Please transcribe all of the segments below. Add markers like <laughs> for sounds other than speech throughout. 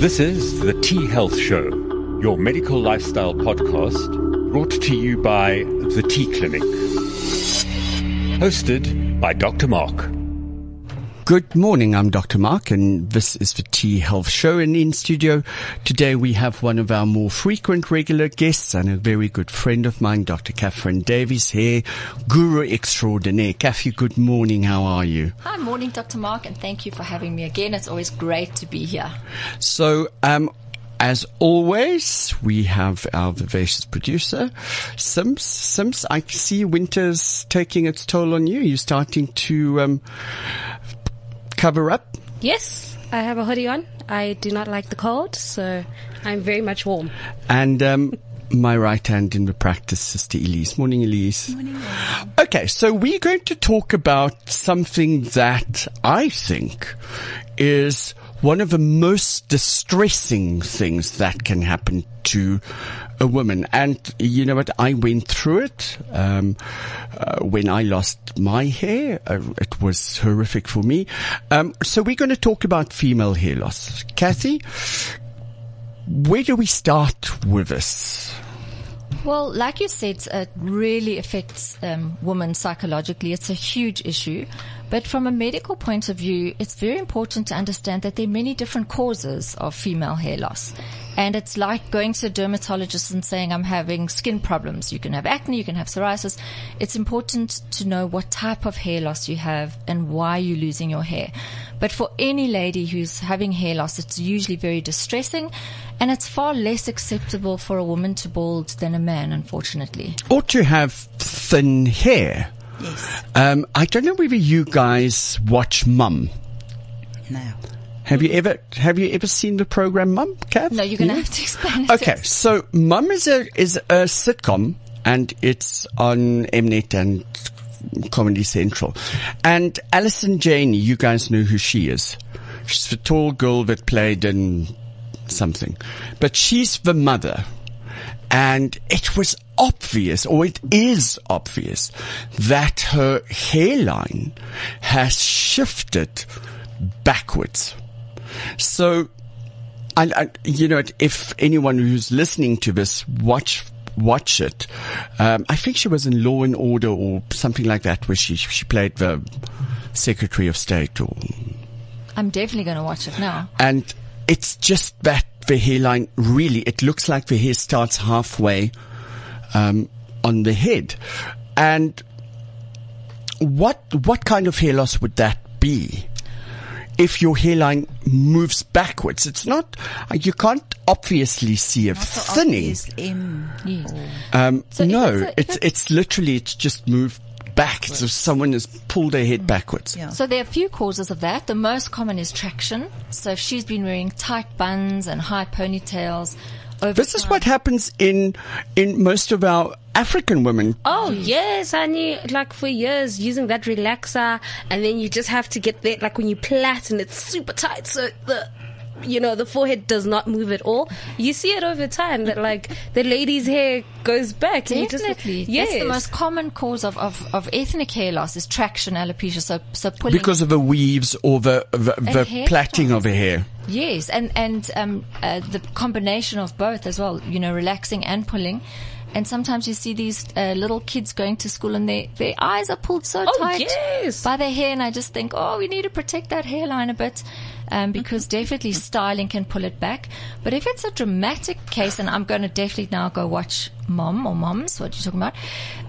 This is the T Health Show, your medical lifestyle podcast brought to you by the T Clinic. Hosted by Dr. Mark. Good morning. I'm Dr. Mark and this is the T Health Show. And in studio today we have one of our more frequent regular guests and a very good friend of mine, Dr. Catherine Davies here, guru extraordinaire. Cathy, good morning. How are you? Hi, morning, Dr. Mark, and thank you for having me again. It's always great to be here. So, um, as always, we have our vivacious producer, Sims. Sims, I see winter's taking its toll on you. You're starting to um, cover up. Yes, I have a hoodie on. I do not like the cold, so I'm very much warm. And um, my right hand in the practice, Sister Elize. Morning, Elize. Morning. Okay, so we're going to talk about something that I think is one of the most distressing things that can happen to a woman. And you know what? I went through it um, uh, when I lost my hair. Uh, it was horrific for me. Um, so we're going to talk about female hair loss. Cathy, where do we start with this? Well, like you said, it really affects um, women psychologically. It's a huge issue. But from a medical point of view, it's very important to understand that there are many different causes of female hair loss. And it's like going to a dermatologist and saying, I'm having skin problems. You can have acne, you can have psoriasis. It's important to know what type of hair loss you have and why you're losing your hair. But for any lady who's having hair loss, it's usually very distressing and it's far less acceptable for a woman to bald than a man, unfortunately. Or to have thin hair. Yes. Um, I don't know whether you guys watch Mum. No. Have you ever have you ever seen the program Mum, Kath? No, you're going to Yeah? have to explain it. Okay, so Mum is a is a sitcom and it's on M-Net and Comedy Central. And Allison Janney, you guys know who she is. She's the tall girl that played in something. But she's the mother. And it was obvious, or it is obvious, that her hairline has shifted backwards. So I, I, you know, if anyone who's listening to this watch watch it, um, I think she was in Law and Order or something like that, where she she played the Secretary of State, or I'm definitely going to watch it now. and it's just that the hairline really it looks like the hair starts halfway um, on the head, and what what kind of hair loss would that be? If your hairline moves backwards, it's not. You can't obviously see a So thinning. obvious M. Yes. Um, So no, it's a- it's it's- it's literally it's just moved back. So someone has pulled their head backwards. Yeah. So there are a few causes of that. The most common is traction. So if she's been wearing tight buns and high ponytails over This is what happens in in most of our African women. Oh yes, honey. Like for years using that relaxer, and then you just have to get there. Like when you plait and it's super tight, so the you know the forehead does not move at all. You see it over time that like the lady's hair goes back. And just, Definitely. yes. That's the most common cause of, of, of ethnic hair loss is traction alopecia. So, so pulling. Because of the weaves or the the, the plaiting of the hair. Yes, and and um, uh, the combination of both as well. You know, relaxing and pulling. And sometimes you see these uh, little kids going to school and their their eyes are pulled so Oh, tight yes. by their hair, and I just think, oh, we need to protect that hairline a bit. Um, because <laughs> definitely styling can pull it back. But if it's a dramatic case, and I'm going to definitely now go watch Mom or Moms, what you're talking about.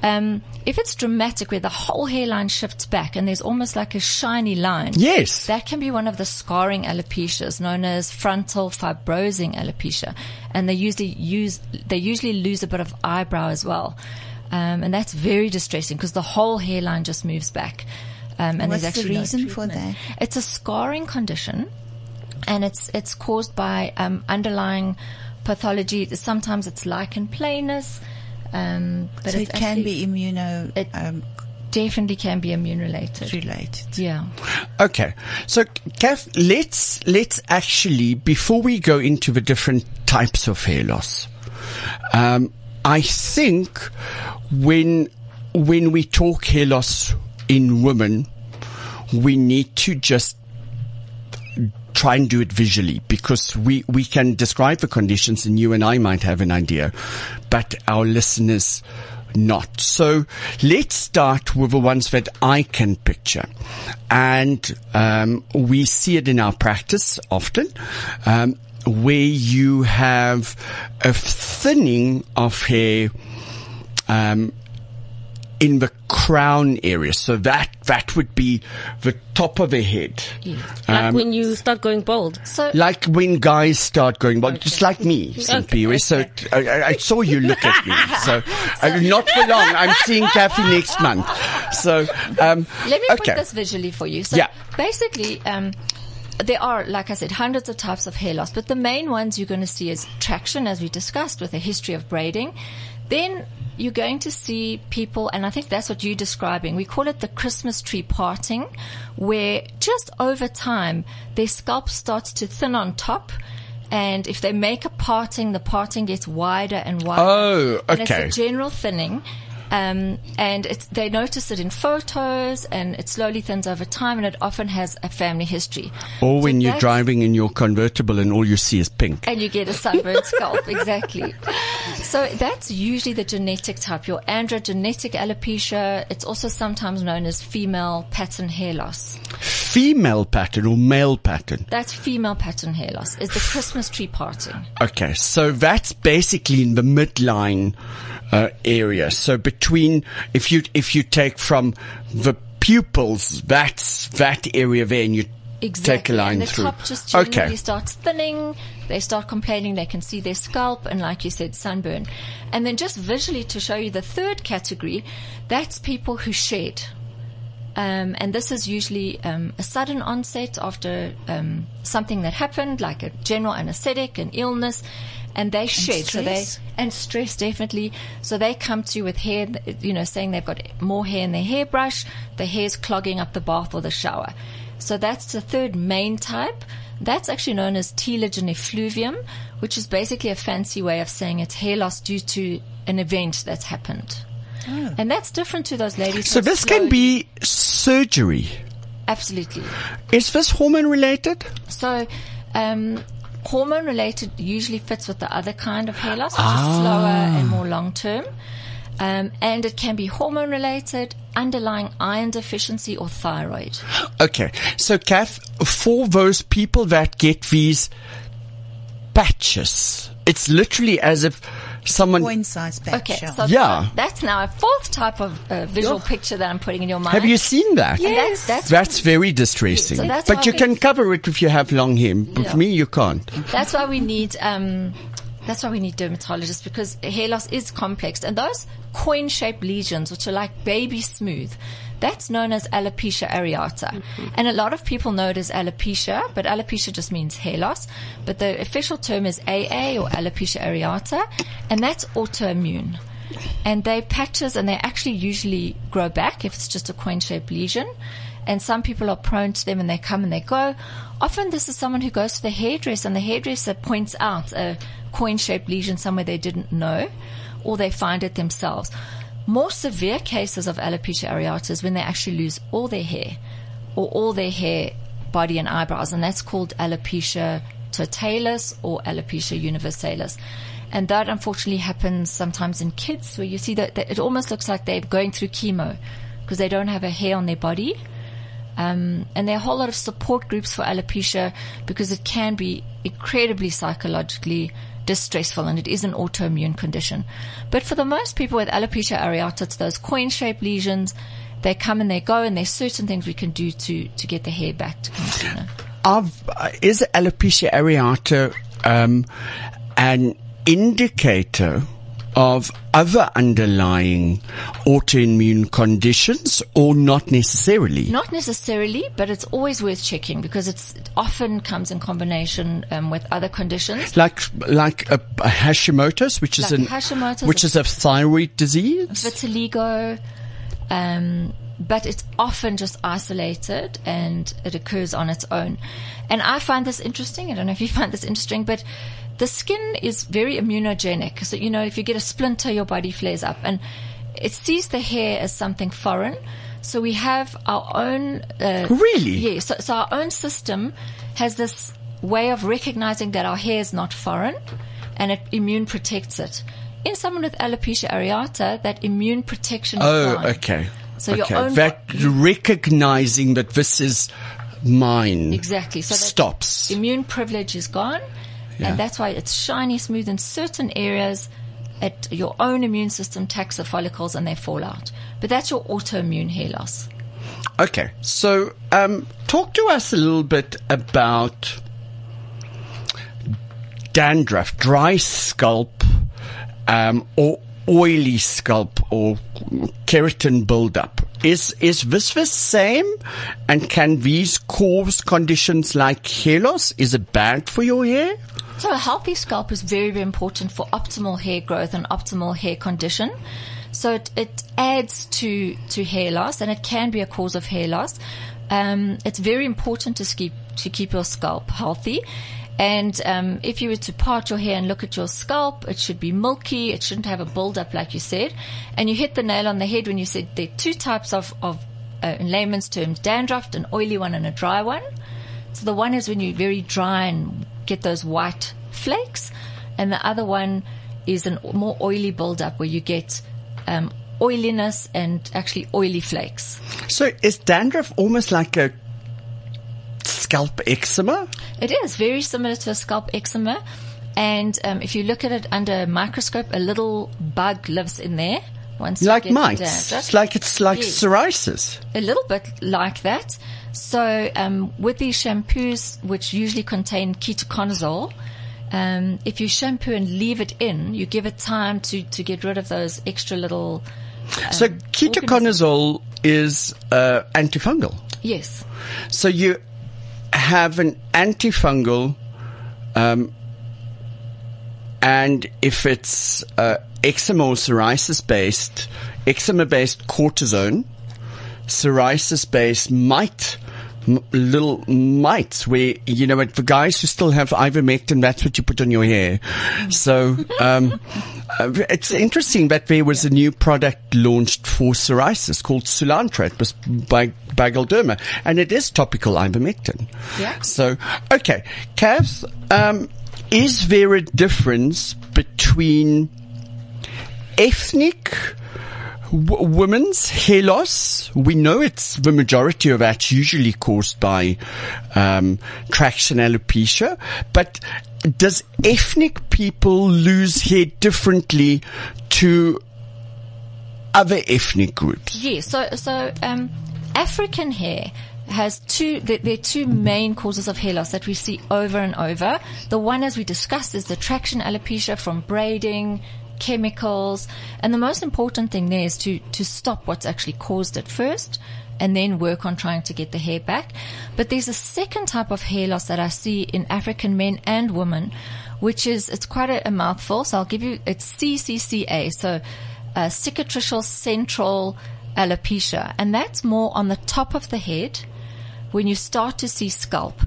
Um, if it's dramatic where the whole hairline shifts back and there's almost like a shiny line. Yes. That can be one of the scarring alopecias known as frontal fibrosing alopecia. And they usually use, they usually lose a bit of eyebrow as well. Um, and that's very distressing because the whole hairline just moves back. Um, and What's there's the actually no reason for that? It's a scarring condition and it's, it's caused by, um, underlying pathology. Sometimes it's lichen planus. Um, but So it's it can actually- be immuno It- um, definitely can be immune related. related. Yeah. Okay. So, Kath, let's, let's actually, before we go into the different types of hair loss, um, I think when, when we talk hair loss in women, we need to just try and do it visually because we, we can describe the conditions and you and I might have an idea, but our listeners not. So let's start with the ones that I can picture. And um, we see it in our practice often. Um, where you have a thinning of hair um, in the crown area. So that that would be the top of the head. Like Um, when you start going bald. So Like when guys start going, well, just like me, Simply. <laughs> Okay, So I, I- I saw you look at me. <laughs> So uh, not for long. I'm seeing Cathy next month. So um, Let me okay. put this visually for you. So Yeah. basically, um, there are, like I said, hundreds of types of hair loss, but the main ones you're going to see is traction, as we discussed, with a history of braiding. Then you're going to see people, and I think that's what you're describing. We call it the Christmas tree parting, where just over time, their scalp starts to thin on top. And if they make a parting, the parting gets wider and wider. Oh, And okay. it's a general thinning. Um, and it's, they notice it in photos and it slowly thins over time and it often has a family history. Or So when you're driving in your convertible and all you see is pink. and you get a sunburned scalp, <laughs> exactly. So that's usually the genetic type, your androgenetic alopecia. It's also sometimes known as female pattern hair loss. Female pattern or male pattern. That's female pattern hair loss, is the Christmas tree parting. Okay, so that's basically in the midline uh, area. So between if you if you take from the pupils, that's that area there, and you Exactly. take a line and the through. top just generally okay, starts thinning. They start complaining. They can see their scalp and, like you said, sunburn. And then just visually to show you the third category, that's people who shed. Um, and this is usually um, a sudden onset after um, something that happened, like a general anesthetic, an illness, and they shed. So they and stress definitely. So they come to you with hair, you know, saying they've got more hair in their hairbrush, the hair's clogging up the bath or the shower. So that's the third main type. That's actually known as telogen effluvium, which is basically a fancy way of saying it's hair loss due to an event that's happened. And that's different to those ladies. so that this can be surgery. absolutely. Is this hormone related? So, um, hormone related usually fits with the other kind of hair loss, which Ah. is slower and more long term. Um, and it can be hormone related, underlying iron deficiency, or thyroid. Okay, so Kath, for those people that get these patches, it's literally as if someone. Coin size patch. Okay, yeah. so Yeah. that's now a fourth type of uh, visual picture that I'm putting in your mind. Have you seen that? And that's, that's, That's very distressing. So that's but you can cover it if you have long hair. With Yeah. me, you can't. That's why we need um, that's why we need dermatologists because hair loss is complex, and those coin-shaped lesions, which are like baby smooth, that's known as alopecia areata. Mm-hmm. And a lot of people know it as alopecia, but alopecia just means hair loss. But the official term is AA or alopecia areata, and that's autoimmune. And they patches, and they actually usually grow back if it's just a coin-shaped lesion and some people are prone to them and they come and they go. Often this is someone who goes to the hairdresser and the hairdresser points out a coin shaped lesion somewhere they didn't know or they find it themselves. More severe cases of alopecia areata is when they actually lose all their hair or all their hair, body and eyebrows and that's called alopecia totalis or alopecia universalis. And that unfortunately happens sometimes in kids where you see that, that it almost looks like they're going through chemo because they don't have a hair on their body. Um, and there are a whole lot of support groups for alopecia because it can be incredibly psychologically distressful and it is an autoimmune condition. But for the most people with alopecia areata, it's those coin-shaped lesions. They come and they go and there's certain things we can do to, to get the hair back to conditioner. Of, uh, is alopecia areata um, an indicator of other underlying autoimmune conditions or not necessarily? Not necessarily, but it's always worth checking because it's, it often comes in combination um, with other conditions. Like like a, a Hashimoto's, which is Like an Hashimoto's which is a thyroid disease. vitiligo, um, but it's often just isolated and it occurs on its own. And I find this interesting. I don't know if you <laughs> find this interesting, but the skin is very immunogenic. So, you know, if you get a splinter, your body flares up and it sees the hair as something foreign. So we have our own, uh, Really? yeah. So, so our own system has this way of recognizing that our hair is not foreign and it immune protects it. In someone with alopecia areata, that immune protection is Oh, gone. okay. So your okay. own that recognizing that this is mine Exactly. So stops. immune privilege is gone, Yeah. and that's why it's shiny smooth in certain areas. It, your own immune system attacks the follicles and they fall out. But that's your autoimmune hair loss. Okay, so um, talk to us a little bit about dandruff, dry scalp, um, or oily scalp, or keratin buildup. Is is this the same? And can these cause conditions like hair loss? Is it bad for your hair? So a healthy scalp is very, very important for optimal hair growth and optimal hair condition. So it, it adds to, to hair loss and it can be a cause of hair loss. Um, it's very important to keep, to keep your scalp healthy. And um, if you were to part your hair and look at your scalp, it should be milky. It shouldn't have a buildup, like you said. And you hit the nail on the head when you said there are two types of, of uh, in layman's terms, dandruff, an oily one and a dry one. So the one is when you're very dry and get those white flakes, and the other one is a more oily buildup where you get um, oiliness and actually oily flakes. So is dandruff almost like a scalp eczema? It is very similar to a scalp eczema, and um, if you look at it under a microscope, a little bug lives in there. Once Like mites? It's like it's like Yes. psoriasis. a little bit like that. So um, with these shampoos, which usually contain ketoconazole, um, if you shampoo and leave it in, you give it time to, to get rid of those extra little. So Um, ketoconazole is uh, antifungal. Yes, So you have an antifungal, um, and if it's uh, eczema or psoriasis based, eczema based cortisone, psoriasis based mite. M- little mites where you know for guys who still have ivermectin that's what you put on your hair so um, uh, it's interesting that there was a new product launched for psoriasis called Soolantra. It was by, by Galderma, and it is topical ivermectin. Yeah. So, okay. Kath, um, is there a difference between ethnic w- women's hair loss? We know it's the majority of that's usually caused by um, traction alopecia, but does ethnic people lose hair differently to other ethnic groups? yes. So so um, African hair has two. There are two main causes of hair loss that we see over and over. The one, as we discussed, is the traction alopecia from braiding. Chemicals, and the most important thing there is to to stop what's actually caused it first, and then work on trying to get the hair back. But there's a second type of hair loss that I see in African men and women, which is it's quite a, a mouthful. So I'll give you it's CCCA, so uh, cicatricial central alopecia, and that's more on the top of the head when you start to see scalp.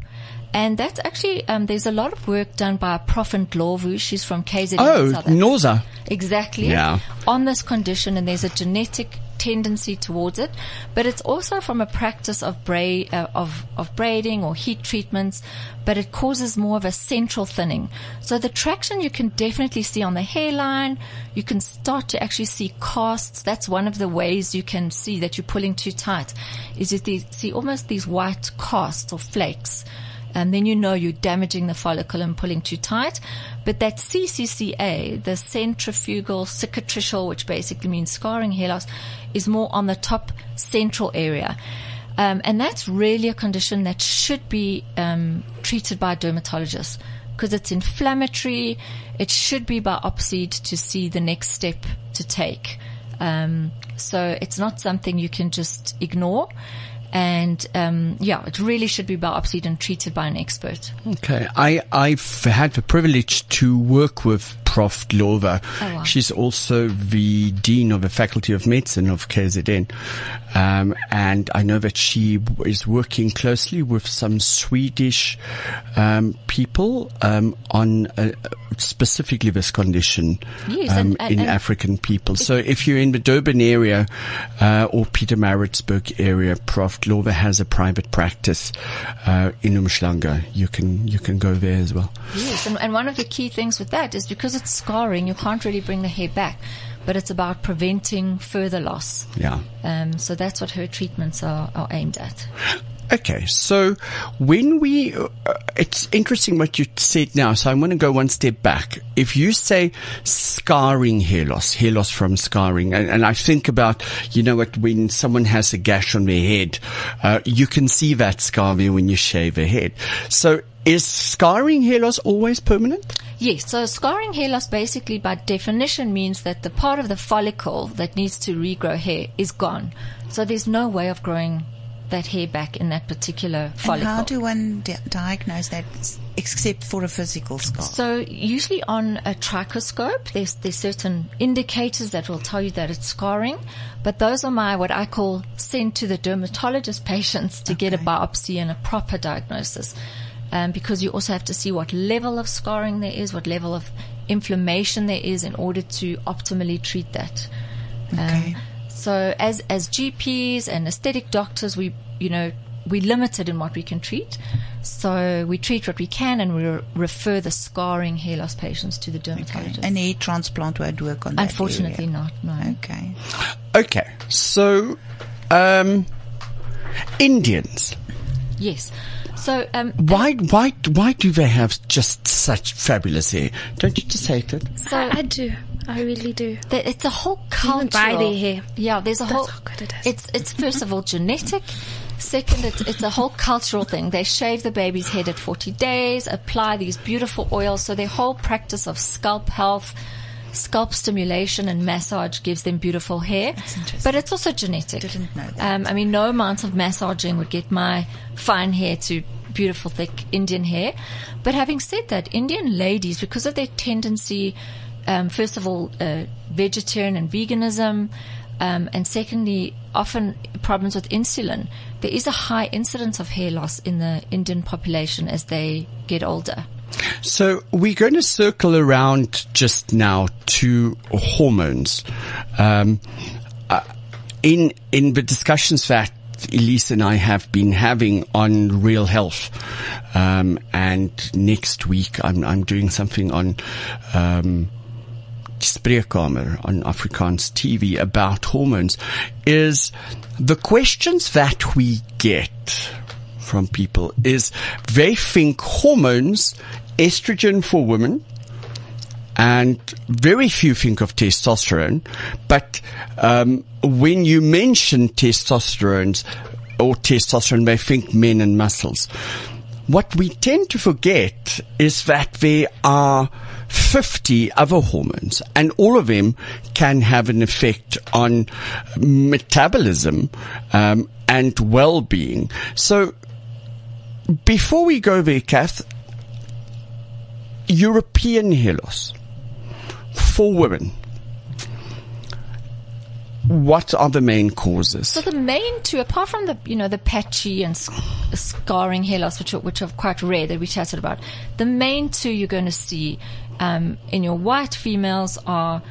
And that's actually, um, there's a lot of work done by Prof. Dlova. She's from KZN. Oh, Ncoza. Exactly. Yeah. On this condition, and there's a genetic tendency towards it, but it's also from a practice of braid, uh, of, of braiding or heat treatments, but it causes more of a central thinning. So the traction you can definitely see on the hairline. You can start to actually see casts. That's one of the ways you can see that you're pulling too tight, is that you see almost these white casts or flakes and then you know you're damaging the follicle and pulling too tight. But that CCCA, the centrifugal cicatricial, which basically means scarring hair loss, is more on the top central area. Um, and that's really a condition that should be um, treated by a dermatologist because it's inflammatory. It should be biopsied to see the next step to take. Um, so it's not something you can just ignore. And um, yeah, it really should be biopsied and treated by an expert. Okay, I I've had the privilege to work with Prof. Dlova. Oh, wow. She's also the Dean of the Faculty of Medicine of KZN. Um, and I know that she is working closely with some Swedish um, people um, on uh, specifically this condition Yes, um, and- and- in and- African people. So if you're in the Durban area uh, or Pietermaritzburg area, Prof. Dlova has a private practice uh, in Umhlanga. You can you can go there as well. Yes, and, and one of the key things with that is because it's scarring, you can't really bring the hair back, but it's about preventing further loss. Yeah. Um, so that's what her treatments are, are aimed at. Okay, so when we, uh, it's interesting what you said now. So I'm going to go one step back. If you say scarring hair loss, hair loss from scarring, and, and I think about, you know what, when someone has a gash on their head, uh, you can see that scar there when you shave a head. So is scarring hair loss always permanent? Yes, so scarring hair loss basically by definition means that the part of the follicle that needs to regrow hair is gone. So there's no way of growing that hair back in that particular follicle. And how do one di- diagnose that except for a physical scar? So usually on a trichoscope, there's there's certain indicators that will tell you that it's scarring, but those are my what I call sent to the dermatologist <laughs> patients to get a biopsy and a proper diagnosis, um, because you also have to see what level of scarring there is, what level of inflammation there is, in order to optimally treat that. Okay. So as as GPs and aesthetic doctors, we you know we're limited in what we can treat. So we treat what we can, and we re- refer the scarring hair loss patients to the Okay. dermatologist. An hair transplant won't work on that Unfortunately, area. not. No. Okay. Okay, so, um, Indians. Yes. So um, Why, why, why do they have just such fabulous hair? Don't you just hate it? so I, I do. I really do. There- it's a whole Even cultural. buy their hair. Yeah, there's a That's whole. how good it is. It's it's first of all genetic. Second, it's it's a whole cultural thing. They shave the baby's head at 40 days, apply these beautiful oils. So their whole practice of scalp health, scalp stimulation, and massage gives them beautiful hair. interesting. But it's also genetic. Didn't know that. Um, I mean, no amount of massaging would get my fine hair to beautiful, thick Indian hair. But having said that, Indian ladies, because of their tendency, um, first of all, uh, vegetarian and veganism, um, and secondly, often problems with insulin, there is a high incidence of hair loss in the Indian population as they get older. So we're going to circle around just now to hormones. Um, uh, in in the discussions that Elize and I have been having on real health, um, and next week I'm I'm doing something on. Um, on Afrikaans TV about hormones is the questions that we get from people is they think hormones, estrogen for women, and very few think of testosterone. But um, when you mention testosterone or testosterone, they think men and muscles. What we tend to forget is that there are 50 other hormones and all of them can have an effect on metabolism um, and well-being. So before we go there, Kath, European hair loss for women. What are the main causes? So the main two, apart from the you know the patchy and scarring hair loss, which are, which are quite rare that we chatted about, the main two you're going to see um, in your white females are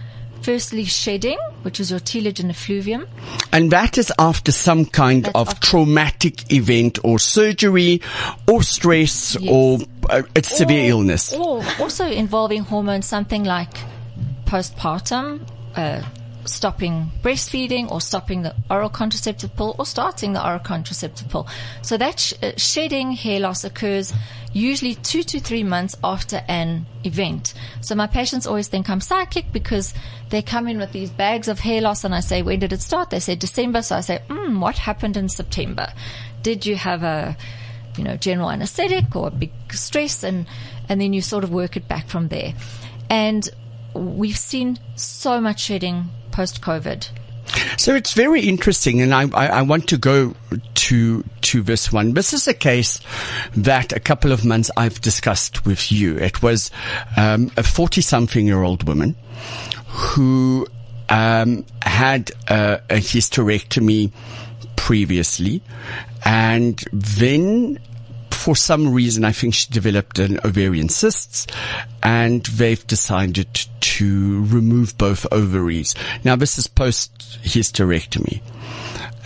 firstly shedding, which is your telogen and effluvium. And that is after some kind That's of traumatic event or surgery or stress or uh, it's severe Or- illness. Or also involving hormones, something like postpartum, uh, stopping breastfeeding or stopping the oral contraceptive pill or starting the oral contraceptive pill. So that sh- uh, shedding hair loss occurs usually two to three months after an event. So my patients always think I'm psychic because they come in with these bags of hair loss and I say, when did it start? They say December. So I say, mm, what happened in September? Did you have a, you know, general anesthetic or a big stress and, and then you sort of work it back from there. And we've seen so much shedding post COVID. So it's very interesting, and I, I, I want to go to to this one. This is a case that a couple of months I've discussed with you. It was um, a forty-something-year-old woman who um, had a, a hysterectomy previously, and then for some reason, I think she developed an ovarian cysts and they've decided to remove both ovaries. Now this is post hysterectomy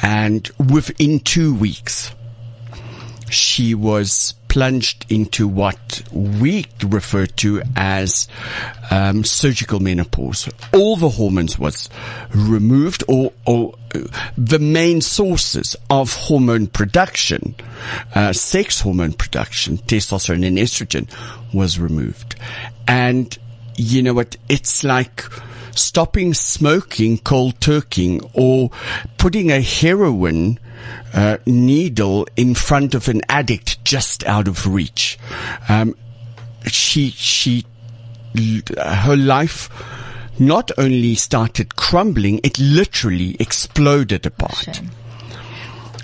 and within two weeks, she was plunged into what we refer to as um, surgical menopause. All the hormones was removed, or, or the main sources of hormone production, uh, sex hormone production, testosterone and estrogen, was removed. And you know what? It's like stopping smoking cold turkey or putting a heroin uh, needle in front of an addict just out of reach. Um, she she her life not only started crumbling, it literally exploded apart.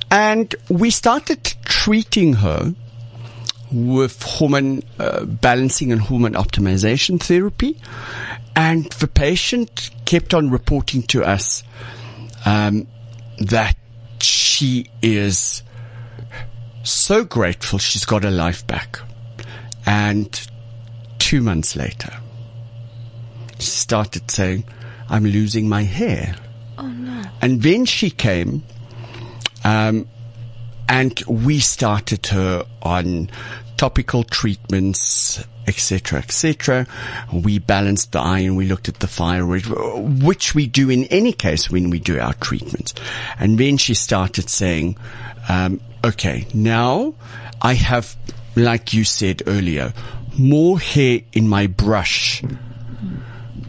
And we started treating her with hormone uh, balancing and hormone optimization therapy. And the patient kept on reporting to us um, that she is so grateful she's got her life back. And two months later, she started saying, I'm losing my hair. Oh no. And then she came, um, and we started her on topical treatments, etc., etc. We balanced the iron, we looked at the thyroid, which we do in any case when we do our treatments. And then she started saying, um, okay, now I have, like you said earlier, more hair in my brush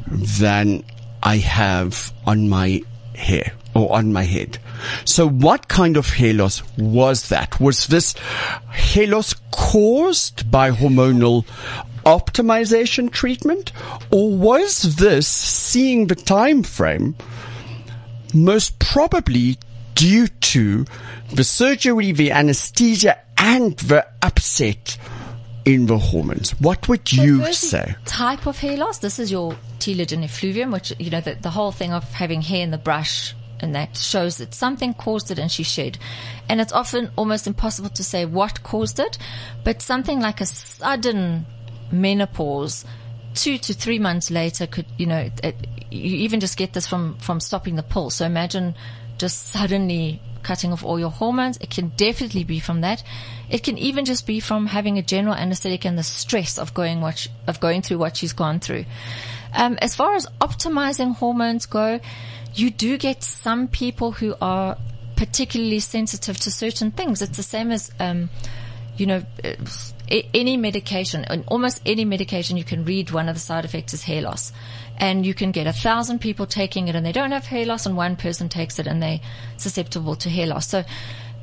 than I have on my hair or on my head. So what kind of hair loss was that? Was this hair loss caused by hormonal optimization treatment or was this seeing the time frame most probably due to the surgery, the anesthesia and the upset in the hormones? What would you firstly, say? Type of hair loss. This is your telogen effluvium, which you know the, the whole thing of having hair in the brush, and that shows that something caused it, and she shed. And it's often almost impossible to say what caused it, but something like a sudden menopause. Two to three months later could, you know, it, it, you even just get this from, from stopping the pill. So imagine just suddenly cutting off all your hormones. It can definitely be from that. It can even just be from having a general anesthetic and the stress of going what sh- of going through what she's gone through. Um, as far as optimizing hormones go, you do get some people who are particularly sensitive to certain things. It's the same as, um, you know, uh, any medication, and almost any medication, you can read one of the side effects is hair loss. And you can get a thousand people taking it and they don't have hair loss, and one person takes it and they're susceptible to hair loss. So,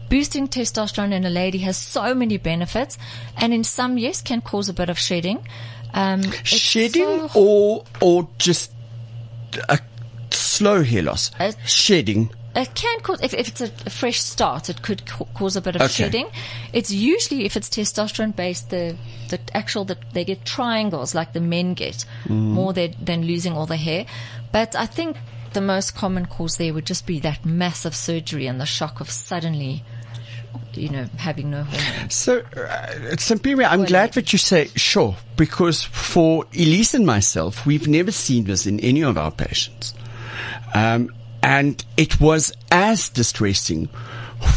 boosting testosterone in a lady has so many benefits, and in some, yes, can cause a bit of shedding. Um, Shedding so- or or just a slow hair loss? Uh, Shedding. It can cause, if, if it's a, a fresh start, it could ca- cause a bit of Okay. shedding. It's usually, if it's testosterone based, the, the actual, that they get triangles like the men get more than, than losing all the hair. But I think the most common cause there would just be that massive surgery and the shock of suddenly, you know, having no hormones. So, uh, Sampiria, I'm glad that you say sure, because for Elize and myself, we've never seen this in any of our patients. Um, and it was as distressing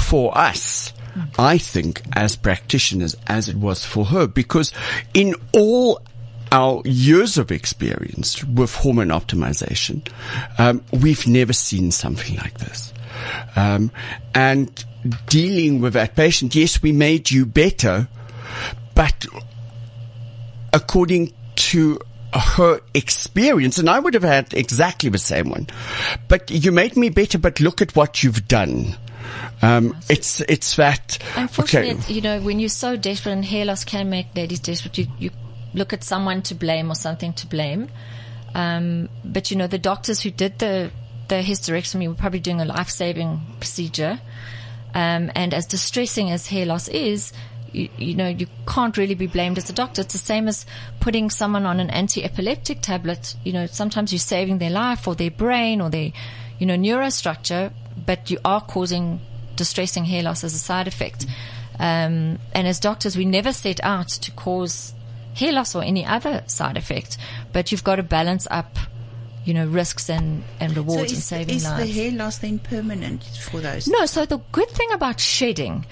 for us, I think, as practitioners, as it was for her, because in all our years of experience with hormone optimization, um, we've never seen something like this. Um, and dealing with that patient, yes, we made you better, but according to her experience, and I would have had exactly the same one, but you made me better, but look at what you've done. Um, it's, it's that, Unfortunately, okay. you know, when you're so desperate and hair loss can make ladies desperate, you, you look at someone to blame or something to blame. Um, but you know, the doctors who did the, the hysterectomy were probably doing a life-saving procedure. Um, and as distressing as hair loss is, you, you know, you can't really be blamed as a doctor. It's the same as putting someone on an anti-epileptic tablet. You know, sometimes you're saving their life or their brain or their, you know, neurostructure, but you are causing distressing hair loss as a side effect. Um, and as doctors, we never set out to cause hair loss or any other side effect, but you've got to balance up, you know, risks and, and rewards in is, saving is the hair loss then permanent for those? No, so the good thing about shedding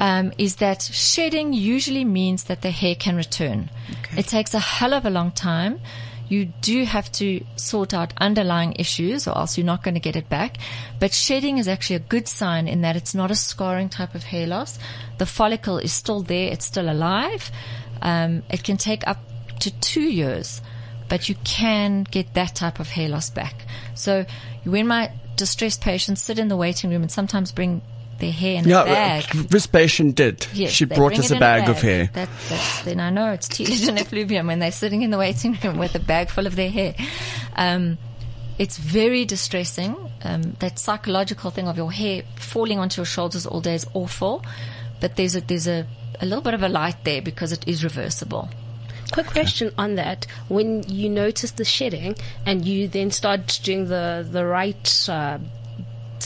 um, is that shedding usually means that the hair can return. Okay. It takes a hell of a long time. You do have to sort out underlying issues or else you're not going to get it back. But shedding is actually a good sign in that it's not a scarring type of hair loss. The follicle is still there. It's still alive. Um, it can take up to two years, but you can get that type of hair loss back. So when my distressed patients sit in the waiting room and sometimes bring their hair in Yeah, a bag. this patient did. Yes, she brought bring us it a bag, of hair. That, that's, then I know it's telogen <laughs> effluvium when they're sitting in the waiting room with a bag full of their hair. Um, it's very distressing. Um, that psychological thing of your hair falling onto your shoulders all day is awful. But there's a, there's a, a little bit of a light there because it is reversible. Quick question on that: When you notice the shedding and you then start doing the the right uh,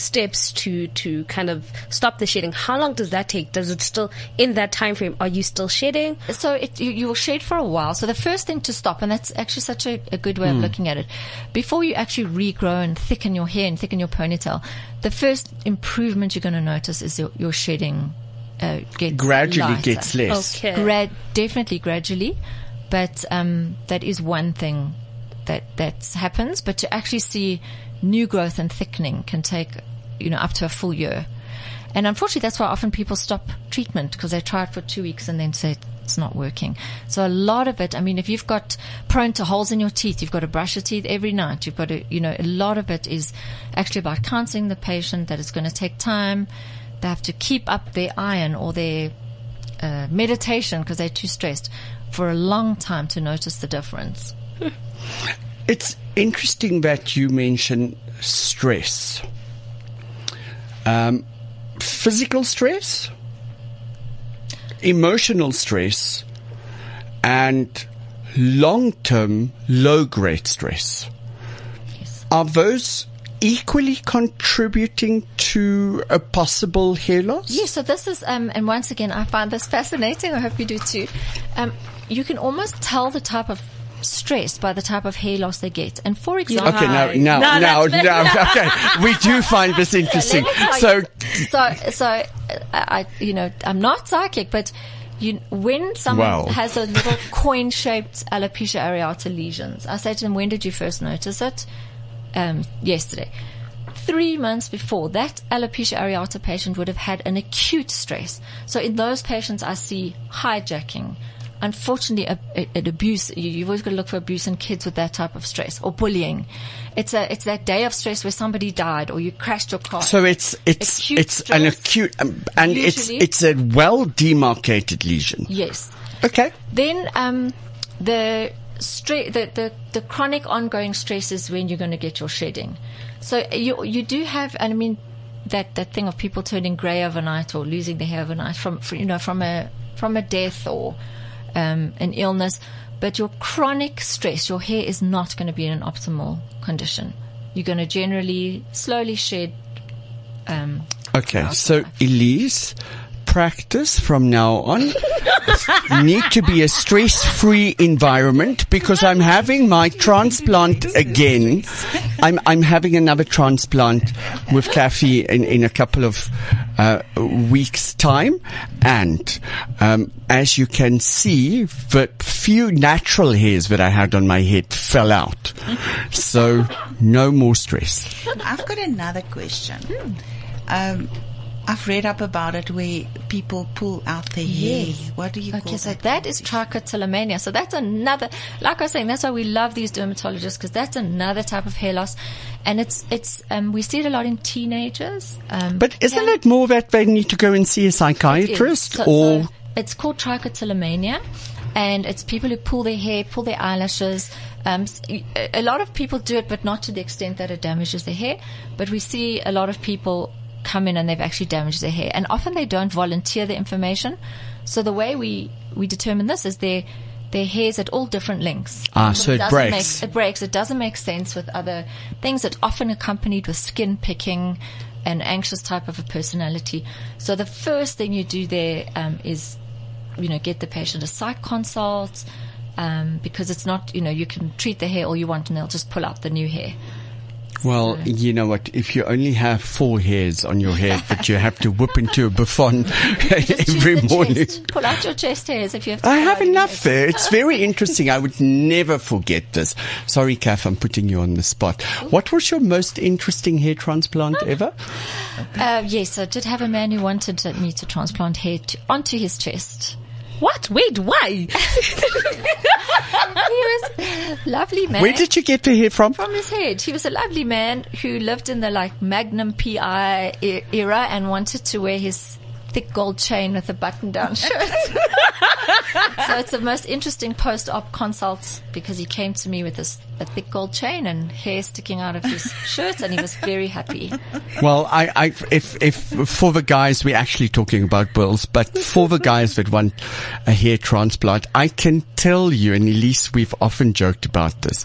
steps to to kind of stop the shedding, how long does that take? Does it still in that time frame? Are you still shedding? So it, you, you will shed for a while. So the first thing to stop, and that's actually such a, a good way of looking at it, before you actually regrow and thicken your hair and thicken your ponytail, the first improvement you're going to notice is your, your shedding uh, gets Gradually lighter. gets less. Okay. Grad, definitely gradually, but um, that is one thing that that happens. But to actually see new growth and thickening can take, you know, up to a full year. And unfortunately, that's why often people stop treatment because they try it for two weeks and then say it's not working. So a lot of it, I mean, if you've got prone to holes in your teeth, you've got to brush your teeth every night. You've got to, you know, a lot of it is actually about counseling the patient that it's going to take time. They have to keep up their iron or their uh, meditation because they're too stressed for a long time to notice the difference. It's interesting that you mention stress. Um, physical stress, emotional stress, and long-term low-grade stress. Yes. Are those equally contributing to a possible hair loss? Yes, so this is, um, and once again, I find this fascinating. I hope you do too. Um, you can almost tell the type of stress by the type of hair loss they get. And for example, Okay, now, Hi. now, No, now, that's now, <laughs> okay. We do find this interesting. Let So, so, so, uh, I, you know, I'm not psychic, but you, when someone Wow. has a little <laughs> coin-shaped alopecia areata lesions, I say to them, when did you first notice it? Um, yesterday. Three months before, that alopecia areata patient would have had an acute stress. So in those patients, I see hijacking. Unfortunately, a, a, an abuse. You, you've always got to look for abuse in kids with that type of stress or bullying. It's a it's that day of stress where somebody died or you crashed your car. So it's it's Acute it's an acute um, and usually. it's it's a well demarcated lesion. yes. Okay. Then um, the, stre- the the the chronic ongoing stress is when you're going to get your shedding. So you you do have, and I mean that that thing of people turning grey overnight or losing their hair overnight from, from you know from a from a death or um, an illness. But your chronic stress, your hair is not going to be in an optimal condition. You're going to generally slowly shed. Um, Okay. So Elize, practice from now on. Need to be a stress-free environment because I'm having my transplant again. I'm I'm having another transplant with Cathy in in a couple of uh, weeks' time, and um, as you can see, the few natural hairs that I had on my head fell out. So no more stress. I've got another question. Um, I've read up about it where people pull out their hair. What do you Okay, call so that? that is trichotillomania. So that's another, like I was saying, that's why we love these dermatologists because that's another type of hair loss, and it's it's um, we see it a lot in teenagers. Um, But isn't yeah, it more that they need to go and see a it is. psychiatrist So- or so it's called trichotillomania, and it's people who pull their hair, pull their eyelashes. Um, s- a a lot of people do it, but not to the extent that it damages their hair. But we see a lot of people come in and they've actually damaged their hair. And often they don't volunteer the information. So the way we, we determine this is their, their hair's at all different lengths. Ah, so it doesn't breaks. Make, it breaks. It doesn't make sense with other things. It's often accompanied with skin picking, an anxious type of a personality. So the first thing you do there um, is, you know, get the patient a psych consult. Um, because it's not, you know, you can treat the hair all you want and they'll just pull out the new hair. Well, you know what? If you only have four hairs on your head that you have to whip into a bouffant <laughs> every morning. chest. Pull out your chest hairs if you have to. I have enough there. It's very interesting. I would never forget this. Sorry, Kath, I'm putting you on the spot. What was your most interesting hair transplant ever? Uh, yes, I did have a man who wanted me to transplant hair to, onto his chest. What? Wait, why? <laughs> He was lovely man. Where did you get to hear from? from his head. He was a lovely man who lived in the like Magnum PI era and wanted to wear his thick gold chain with a button down <laughs> shirt. so it's the most interesting post op consult because he came to me with this a thick gold chain and hair sticking out of his shirt and he was very happy. Well, I, I, if, if for the guys, we're actually talking about bills, but for the guys that want a hair transplant, I can tell you, and Elize, we've often joked about this.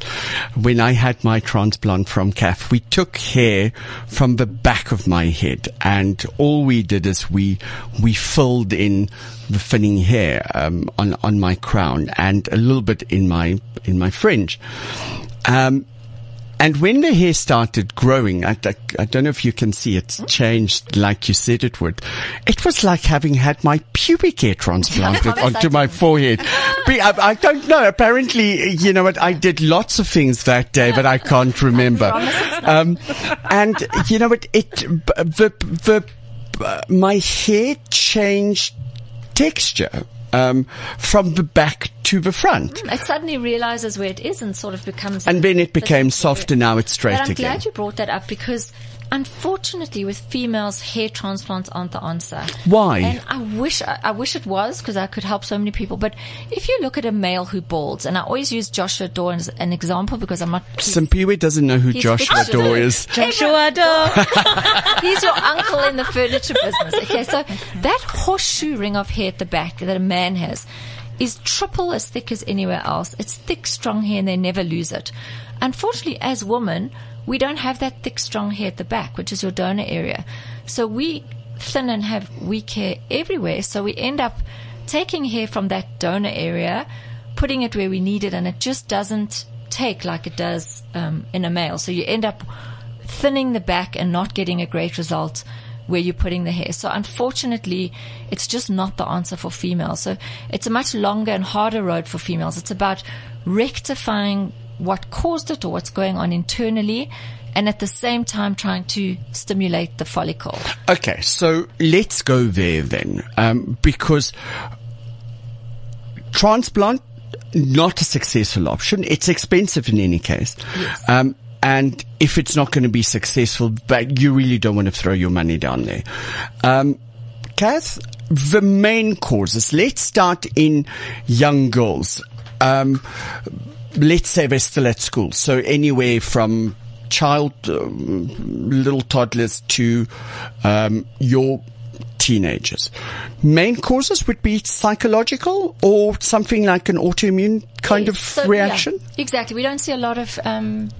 When I had my transplant from Cath, we took hair from the back of my head and all we did is we, we filled in the thinning hair, um, on, on my crown and a little bit in my, in my fringe. Um, and when the hair started growing, I, I, I don't know if you can see it's changed like you said it would. It was like having had my pubic hair <laughs> transplanted onto my forehead. <laughs> I, I don't know. Apparently, you know what? I did lots of things that day, but I can't <laughs> remember. Um, and you know what? It, b- the, the, my hair changed texture, um, from the back to the front. It suddenly realizes where it is and sort of becomes. And then it became But soft and now it's straight again. I'm again. glad you brought that up because unfortunately with females hair transplants aren't the answer. Why? And I wish I, I wish it was because I could help so many people. But if you look at a male who balds, and I always use Joshua Daw as an example because I'm not. <laughs> Simpiwe doesn't know who Joshua fictional. Is. Joshua Doe. <laughs> He's your uncle in the furniture business. Okay, so that horseshoe ring of hair at the back that a man has is triple as thick as anywhere else. It's thick, strong hair, and they never lose it. Unfortunately, as women, we don't have that thick, strong hair at the back, which is your donor area. So we thin and have weak hair everywhere. So we end up taking hair from that donor area, putting it where we need it, and it just doesn't take like it does um, in a male. So you end up thinning the back and not getting a great result where you're putting the hair. So unfortunately, it's just not the answer for females. So it's a much longer and harder road for females. It's about rectifying what caused it or what's going on internally and at the same time trying to stimulate the follicle. Okay, so let's go there then, um, because transplant not a successful option. It's expensive in any case. Um, and if it's not going to be successful, but you really don't want to throw your money down there. Um, Cath, the main causes. Let's start in young girls. Um, let's say they're still at school. So anywhere from child, um, little toddlers to um, your teenagers. Main causes would be psychological or something like an autoimmune kind Yes. of So, yeah, reaction. exactly. We don't see a lot of um,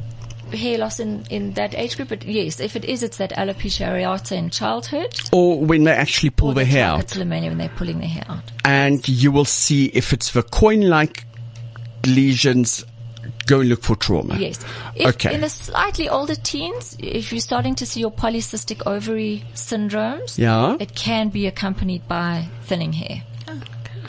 hair loss in, in that age group, but yes, if it is, it's that alopecia areata in childhood. Or when they actually pull their the hair out. when they're pulling their hair out. And you will see if it's the coin-like lesions, go and look for trauma. Yes. If Okay. In the slightly older teens, if you're starting to see your polycystic ovary syndromes, Yeah. it can be accompanied by thinning hair.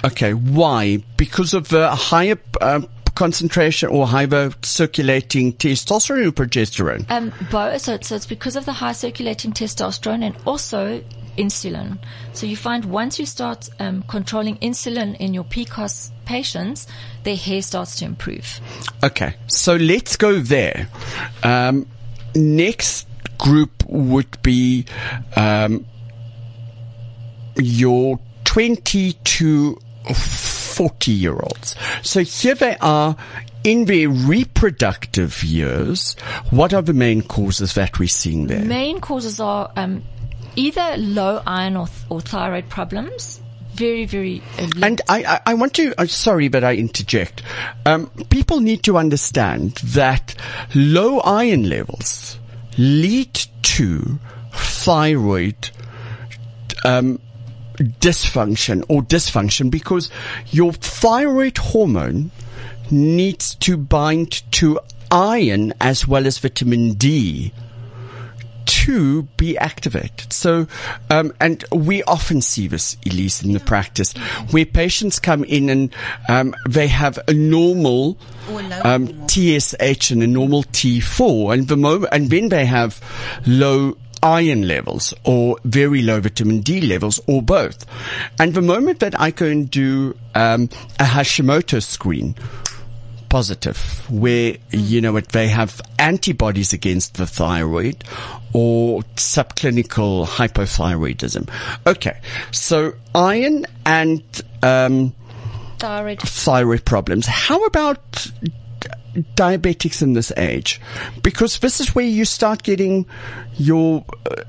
Okay, why? Because of the higher uh, concentration or higher circulating testosterone or progesterone? Um, both. So, so it's because of the high circulating testosterone and also insulin. So you find once you start um, controlling insulin in your PCOS patients, their hair starts to improve. Okay, so let's go there. Um, next group would be um, your 20 to 40 year olds. So here they are in their reproductive years. What are the main causes that we're seeing there? Main causes are um, either low iron or, or thyroid problems. Very, very elite. And I, I, I want to, uh, sorry, but I interject. Um, people need to understand that low iron levels lead to thyroid um, dysfunction or dysfunction because your thyroid hormone needs to bind to iron as well as vitamin D to be activated. So, um, and we often see this, Elize, in the practice, where patients come in and um, they have a normal um. TSH and a normal T4, and the moment, and then they have low iron levels or very low vitamin D levels or both. And the moment that I go and do um, a Hashimoto screen, positive, where, you know, they have antibodies against the thyroid or subclinical hypothyroidism. Okay. So iron and, um, thyroid. thyroid problems. How about diabetics in this age? Because this is where you start getting your uh,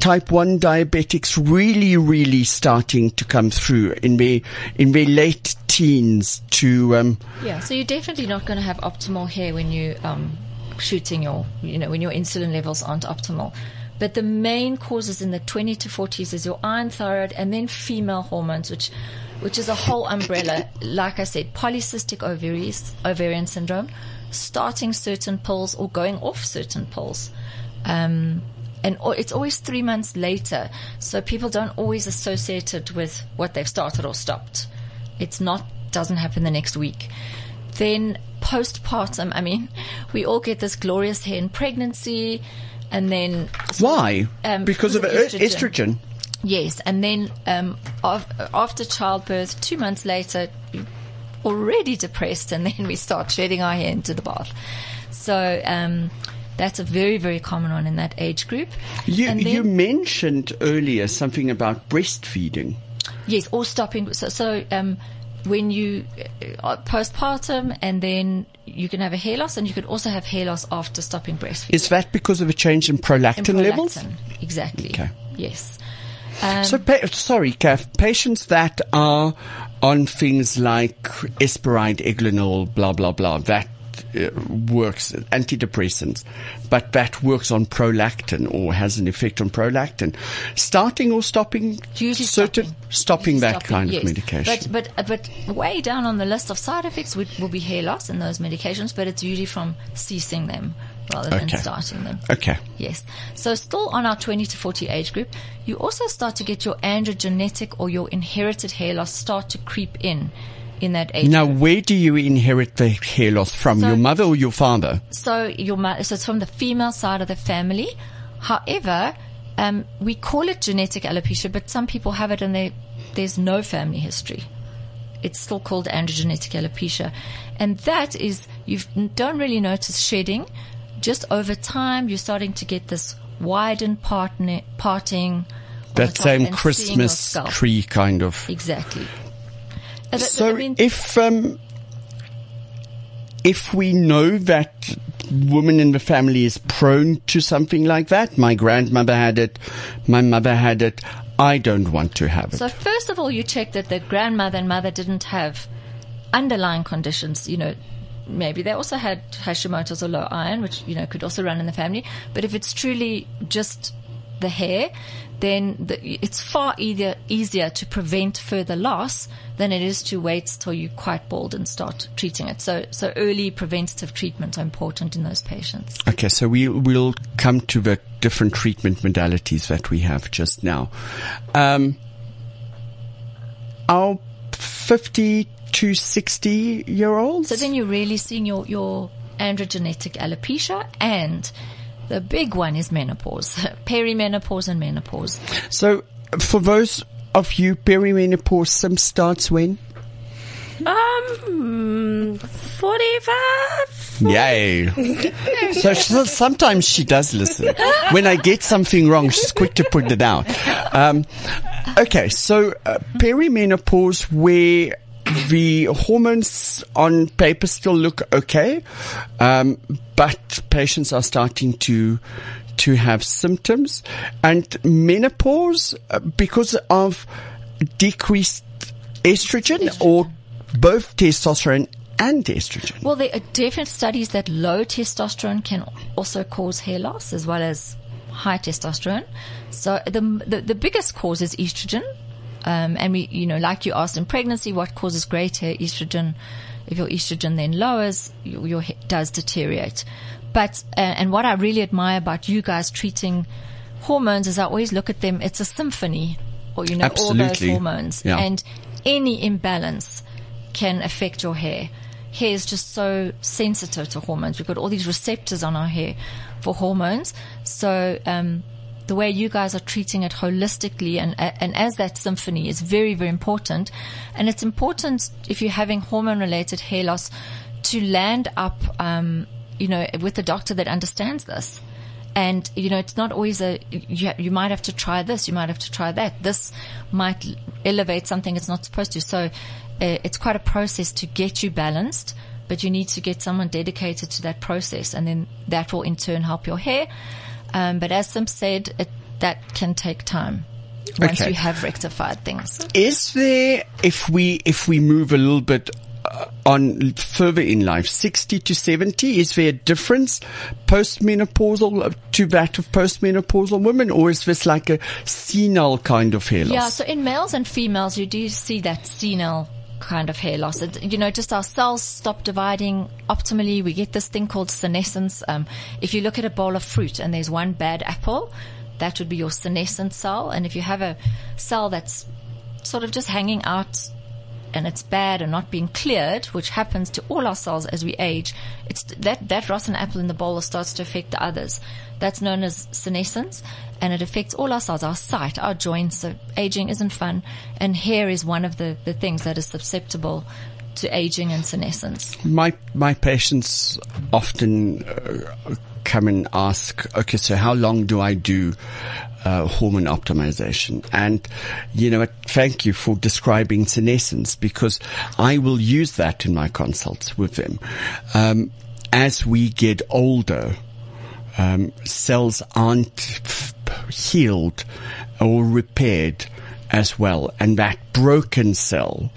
type 1 diabetics really, really starting to come through in their, in their late teens to, um, Yeah, so you're definitely not going to have optimal hair when you um, shooting your, you know, when your insulin levels aren't optimal. But the main causes in the 20 to 40s is your iron thyroid and then female hormones, which, which is a whole umbrella. Like I said, polycystic ovaries, ovarian syndrome, starting certain pills or going off certain pills. Um, and it's always three months later, so people don't always associate it with what they've started or stopped. It's not doesn't happen the next week. Then postpartum, I mean, <laughs> we all get this glorious hair in pregnancy, and then why? Um, because of because of e- estrogen. estrogen. Yes, and then um, af- after childbirth, two months later, already depressed, and <laughs> then we start shedding our hair into the bath. So um, that's a very, very common one in that age group. You, then, you mentioned earlier something about breastfeeding. yes, or stopping. So, so um, when you uh, postpartum, and then you can have a hair loss, and you can also have hair loss after stopping breastfeeding. Is that because of a change in prolactin, And levels? Exactly. Okay. Yes. Um, So, pa- sorry, Cath, patients that are on things like Espiride, Eglonyl, blah, blah, blah, that works, antidepressants, but that works on prolactin or has an effect on prolactin. Starting or stopping Usually certain, stopping. stopping that stopping, kind yes. of medication. But, but, uh, but way down on the list of side effects would, will be hair loss in those medications, but it's usually from ceasing them rather than starting them. okay. Yes. So still on our 20 to 40 age group, you also start to get your androgenetic or your inherited hair loss start to creep in in that age Now, group. where do you inherit the hair loss from? So- your mother or your father? So your mo- so it's from the female side of the family. However, um, we call it genetic alopecia, but some people have it and they, there's no family history. It's still called androgenetic alopecia, and that is you don't really notice shedding. Just over time, you're starting to get this widened partner, parting. That same and seeing your Christmas tree kind of. Exactly. Uh, So I mean, if um, if we know that woman in the family is prone to something like that, my grandmother had it, my mother had it, I don't want to have it. So first of all, you check that the grandmother and mother didn't have underlying conditions. You know, maybe they also had Hashimoto's or low iron, which you know could also run in the family. But if it's truly just the hair, then the, it's far easier easier to prevent further loss than it is to wait till you're quite bald and start treating it. So, so early preventative treatments are important in those patients. Okay, so we will come to the different treatment modalities that we have just now. Um, our 50 to 60 year olds? So then you're really seeing your, your androgenetic alopecia and the big one is menopause, <laughs> perimenopause and menopause. So for those of you, perimenopause sim starts when? Um, 45? Yay. <laughs> so she, sometimes she does listen. When I get something wrong, she's quick to put it out. Um, okay, so uh, perimenopause where the hormones on paper still look okay, um, but patients are starting to to have symptoms and menopause uh, because of decreased estrogen, or both testosterone and estrogen. Well, there are definite studies that low testosterone can also cause hair loss as well as high testosterone. So the the, the biggest cause is estrogen. Um, and we, you know, like you asked in pregnancy, what causes great hair? Estrogen. If your estrogen then lowers, your, your hair does deteriorate. But, uh, and what I really admire about you guys treating hormones is I always look at them, it's a symphony, or, you know, all those hormones. Yeah. And any imbalance can affect your hair. Hair is just so sensitive to hormones. We've got all these receptors on our hair for hormones. So, um, the way you guys are treating it holistically and, and as that symphony is very, very important. And it's important if you're having hormone related hair loss to land up, um, you know, with a doctor that understands this. And, you know, it's not always a, you, you might have to try this, you might have to try that. This might elevate something it's not supposed to. So, uh, it's quite a process to get you balanced, but you need to get someone dedicated to that process and then that will in turn help your hair. Um, but as Sim said, it, that can take time once Okay. you have rectified things. Is there, if we, if we move a little bit uh, on further in life, 60 to 70, is there a difference postmenopausal uh, to that of postmenopausal women or is this like a senile kind of hair loss? Yeah, so in males and females, you do see that senile kind of hair loss. It, you know, just our cells stop dividing optimally. We get this thing called senescence. Um, if you look at a bowl of fruit and there's one bad apple, that would be your senescent cell. And if you have a cell that's sort of just hanging out and it's bad and not being cleared, which happens to all our cells as we age, it's that, that rotten apple in the bowl starts to affect the others. That's known as senescence and it affects all our cells, our sight, our joints. So aging isn't fun and hair is one of the, the things that is susceptible to aging and senescence. My my patients often uh, come and ask, okay, so how long do I do uh, hormone optimization? And you know, thank you for describing senescence because I will use that in my consults with them. Um, as we get older, um, cells aren't healed or repaired as well, and that broken cell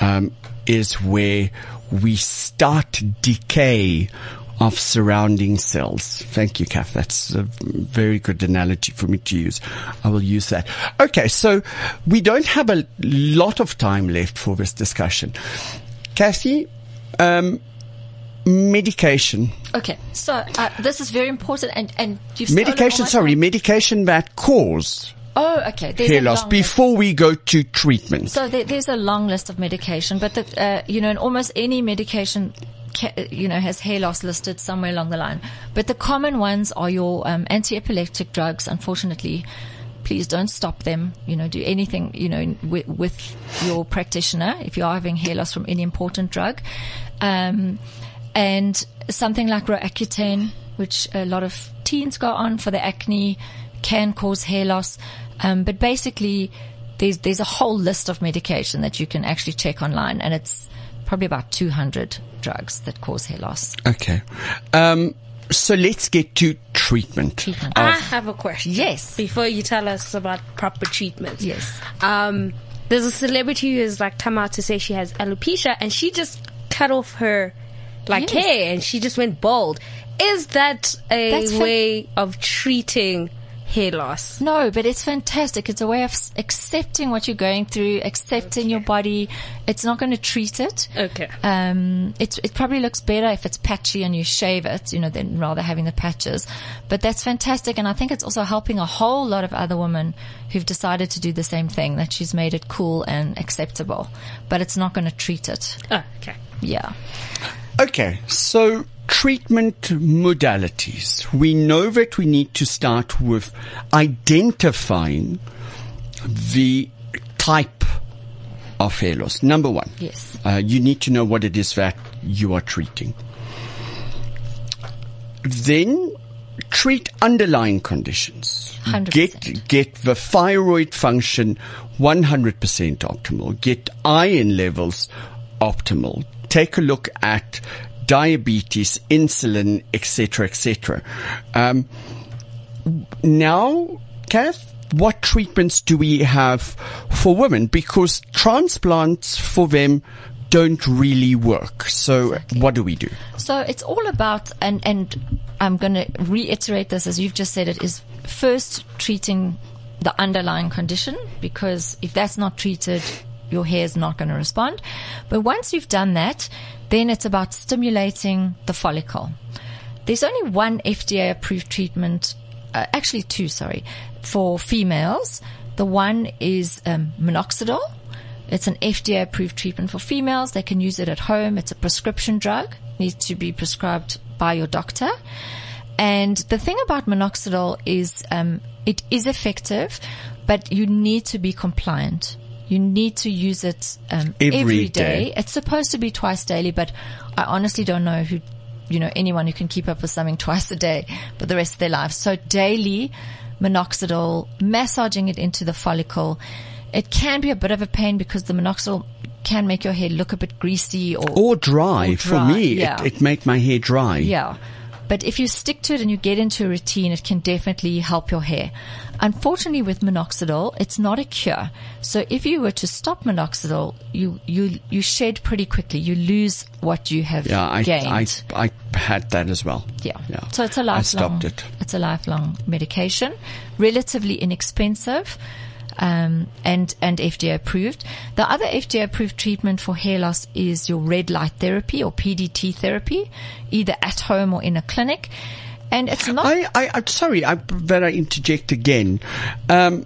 um, is where we start decay of surrounding cells. Thank you, Cath. That's a very good analogy for me to use. I will use that. Okay, so we don't have a lot of time left for this discussion. Cathy, um, medication. Okay, so uh, this is very important, and and you've Medication, sorry, time. medication that cause Oh, okay. There's hair loss list. before we go to treatment. So there, there's a long list of medication, but the, uh, you know, in almost any medication, you know, has hair loss listed somewhere along the line. But the common ones are your um, anti-epileptic drugs. Unfortunately, please don't stop them. You know, do anything you know with, with your practitioner if you are having hair loss from any important drug, um, and something like Roaccutane, which a lot of teens go on for the acne, can cause hair loss. Um, but basically, there's there's a whole list of medication that you can actually check online, and it's probably about 200 drugs that cause hair loss. Okay. Um, so let's get to treatment. Treatment. I have a question. Yes. Before you tell us about proper treatment. Yes. Um, there's a celebrity who has like come out to say she has alopecia and she just cut off her like Yes. hair and she just went bald. Is that a That's fa- way of treating hair loss? No, but it's fantastic. It's a way of accepting what you're going through, accepting your body. It's not going to treat it. Okay. Um, it, it probably looks better if it's patchy and you shave it, you know, than rather having the patches. But that's fantastic. And I think it's also helping a whole lot of other women who've decided to do the same thing, that she's made it cool and acceptable. But it's not going to treat it. Oh, okay. Yeah. Okay, so treatment modalities. We know that we need to start with identifying the type of hair loss. Number one. Yes. Uh, you need to know what it is that you are treating. Then treat underlying conditions. 100%. Get get the thyroid function 100% optimal. Get iron levels optimal. Take a look at diabetes, insulin, etc., etc. Um, now, Cath, what treatments do we have for women? Because transplants for them don't really work. So what do we do? So it's all about, and, and I'm going to reiterate this as you've just said it, is first treating the underlying condition because if that's not treated, your hair is not going to respond. But once you've done that, then it's about stimulating the follicle. There's only one FDA approved treatment, uh, actually two, sorry, for females. The one is um, minoxidil. It's an FDA approved treatment for females. They can use it at home. It's a prescription drug. Needs to be prescribed by your doctor. And the thing about minoxidil is um, it is effective, but you need to be compliant. You need to use it um, Every every day. day. It's supposed to be twice daily, but I honestly don't know who, you know, anyone who can keep up with something <laughs> twice a day for the rest of their lives. So daily minoxidil, massaging it into the follicle. It can be a bit of a pain because the minoxidil can make your hair look a bit greasy or, Or dry. Or For me, yeah. it, it make my hair dry. yeah. But if you stick to it and you get into a routine, it can definitely help your hair. Unfortunately, with minoxidil, it's not a cure. So if you were to stop minoxidil, you, you, you shed pretty quickly. You lose what you have Yeah, I, gained. I, I had that as well. Yeah. Yeah. So it's a lifelong. I stopped it. It's a lifelong medication, relatively inexpensive, um, and and FDA approved. The other FDA approved treatment for hair loss is your red light therapy or PDT therapy, either at home or in a clinic. And it's not. I, I, I'm sorry, I better interject again. Um,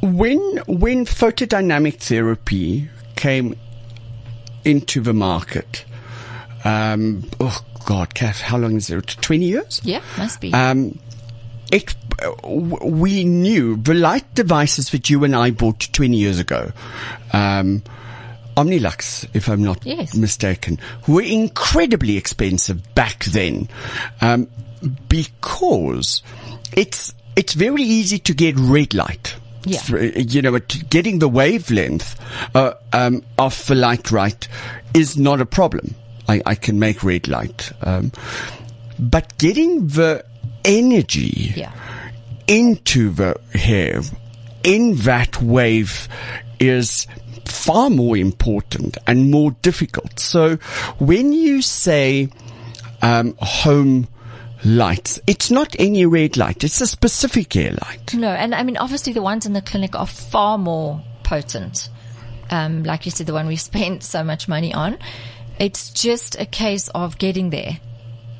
when when photodynamic therapy came into the market, um, oh God, Cath, how long is it? Twenty years. yeah, must be. Um, it, we knew the light devices that you and I bought 20 years ago, um, Omnilux, if I'm not Yes. mistaken, were incredibly expensive back then, um, because it's, it's very easy to get red light. Yeah. You know, getting the wavelength, uh, um, of the light right is not a problem. I, I can make red light. Um, but getting the energy yeah. into the hair in that wave is far more important and more difficult. So when you say um, home lights, it's not any red light. It's a specific hair light. No, and I mean, obviously, the ones in the clinic are far more potent. Um, like you said, the one we <laughs> spent so much money on. It's just a case of getting there.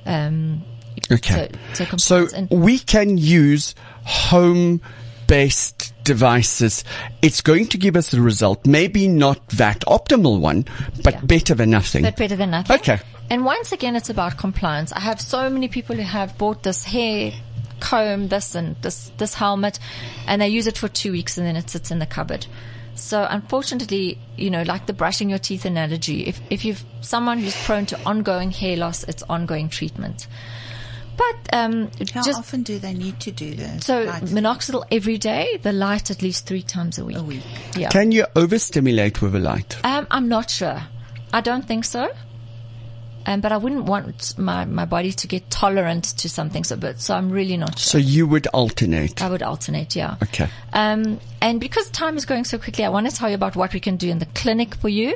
Um, Okay. So- so So, we can use home based devices. It's going to give us a result. Maybe not that optimal one, but Yeah. better than nothing. but better than nothing. Okay. And once again, it's about compliance. I have so many people who have bought this hair comb, this and this, this helmet, and they use it for two weeks and then it sits in the cupboard. So unfortunately, you know, like the brushing your teeth analogy, if, if you've someone who's prone to ongoing hair loss, it's ongoing treatment. But, um, How just, often do they need to do this? so Like, minoxidil every day, the light at least three times a week. a week. Yeah. Can you overstimulate with a light? Um, I'm not sure. I don't think so. Um, but I wouldn't want my, my body to get tolerant to something so but so I'm really not sure. So you would alternate. I would alternate, yeah. Okay. Um, and because time is going so quickly, I want to tell you about what we can do in the clinic for you.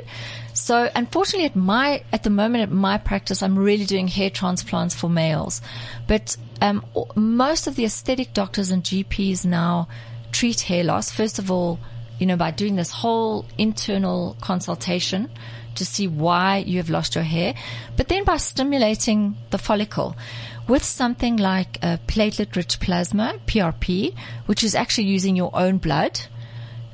So unfortunately at my, at the moment at my practice, I'm really doing hair transplants for males. But, um, most of the aesthetic doctors and GPs now treat hair loss. First of all, you know, by doing this whole internal consultation to see why you have lost your hair, but then by stimulating the follicle with something like a platelet rich plasma, PRP, which is actually using your own blood.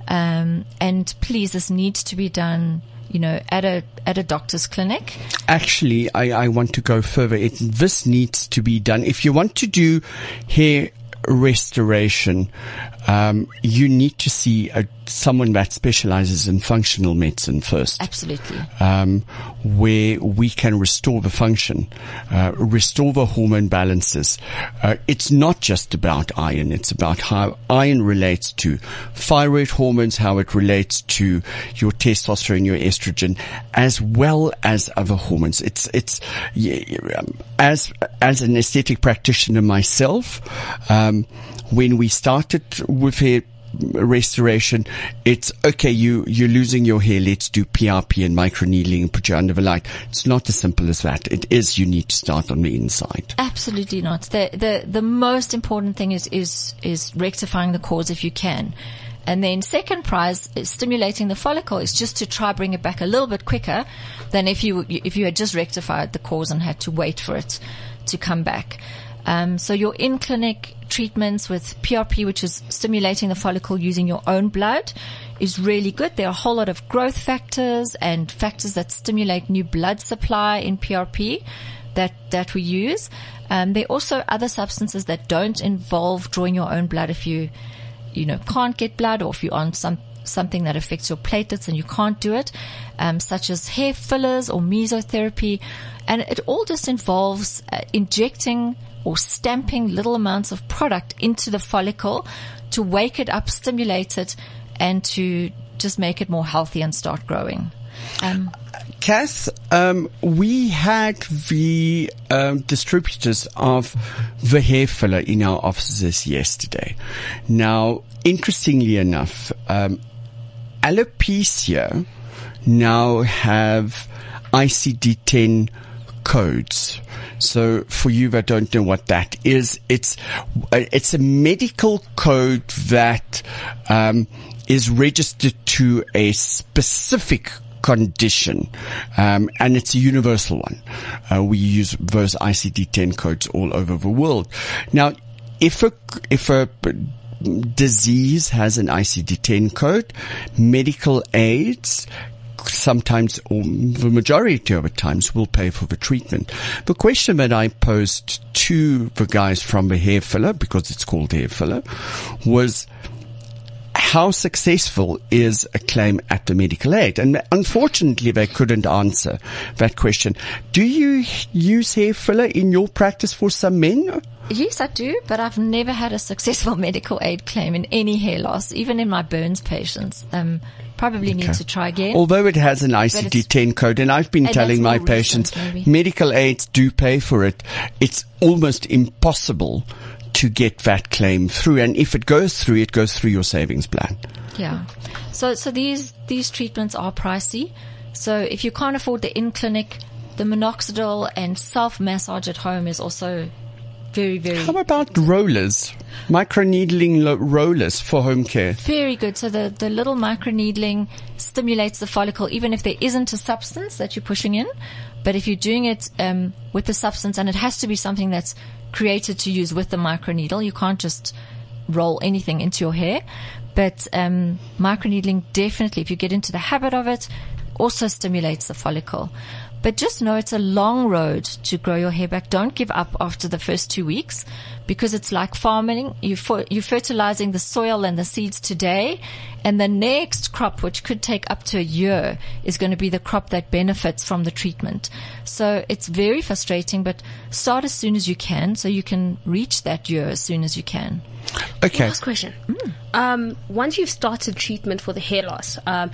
Um, and please, this needs to be done, you know, at a, at a doctor's clinic. Actually, I, I want to go further. It, this needs to be done. If you want to do hair restoration, um, you need to see a, someone that specializes in functional medicine first. Absolutely. Um, where we can restore the function, uh, restore the hormone balances. Uh, it's not just about iron. It's about how iron relates to thyroid hormones, how it relates to your testosterone, your estrogen, as well as other hormones. It's, it's, um, as, as an aesthetic practitioner myself, um, when we started with hair restoration, it's okay. You you're losing your hair. Let's do PRP and microneedling and put you under the light. It's not as simple as that. It is. You need to start on the inside. Absolutely not. The the the most important thing is is is rectifying the cause if you can. And then second prize is stimulating the follicle is just to try bring it back a little bit quicker than if you if you had just rectified the cause and had to wait for it to come back. Um, so your in clinic treatments with PRP, which is stimulating the follicle using your own blood, is really good. There are a whole lot of growth factors and factors that stimulate new blood supply in PRP that that we use. Um, there are also other substances that don't involve drawing your own blood if you you know can't get blood or if you're on some something that affects your platelets and you can't do it, um, such as hair fillers or mesotherapy, and it all just involves uh, injecting or stamping little amounts of product into the follicle to wake it up, stimulate it, and to just make it more healthy and start growing. Um, Cath, um, we had the um, distributors of the hair filler in our offices yesterday. Now, interestingly enough, um, alopecia now have ICD-10 codes. So for you that don't know what that is, it's it's a medical code that um, is registered to a specific condition, um, and it's a universal one. Uh, we use those ICD-10 codes all over the world. Now, if a if a disease has an ICD-10 code, medical aids sometimes, or the majority of the times, will pay for the treatment. The question that I posed to the guys from the hair filler, because it's called hair filler, was how successful is a claim at the medical aid? And unfortunately, they couldn't answer that question. Do you use hair filler in your practice for some men? Yes, I do, but I've never had a successful <laughs> medical aid claim in any hair loss, even in my burns patients. Um, probably okay. need to try again. Although it has an ICD-10 code, and I've been telling my patients, recent, medical aids do pay for it. It's almost impossible to get that claim through. And if it goes through, it goes through your savings plan. Yeah. So, so these, these treatments are pricey. So if you can't afford the in-clinic, the minoxidil and self-massage at home is also very, very. How about rollers? Microneedling lo- rollers for home care. Very good. So the, the little microneedling stimulates the follicle, even if there isn't a substance that you're pushing in. But if you're doing it um, with the substance, and it has to be something that's created to use with the microneedle, you can't just roll anything into your hair. But um, microneedling definitely, if you get into the habit of it, also stimulates the follicle. But just know it's a long road to grow your hair back. Don't give up after the first two weeks because it's like farming. You you're fertilizing the soil and the seeds today and the next crop, which could take up to a year, is going to be the crop that benefits from the treatment. So it's very frustrating, but start as soon as you can so you can reach that year as soon as you can. Okay. Last question. Mm. Um, once you've started treatment for the hair loss, um,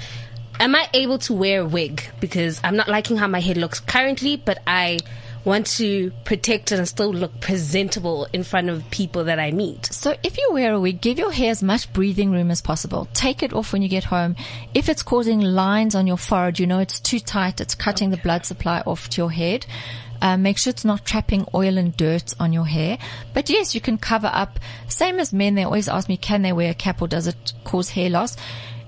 am I able to wear a wig? Because I'm not liking how my head looks currently, but I want to protect it and still look presentable in front of people that I meet. So if you wear a wig, give your hair as much breathing room as possible. Take it off when you get home. If it's causing lines on your forehead, you know it's too tight, it's cutting the blood supply off to your head. Uh, make sure it's not trapping oil and dirt on your hair. But yes, you can cover up. Same as men, they always ask me, can they wear a cap or does it cause hair loss?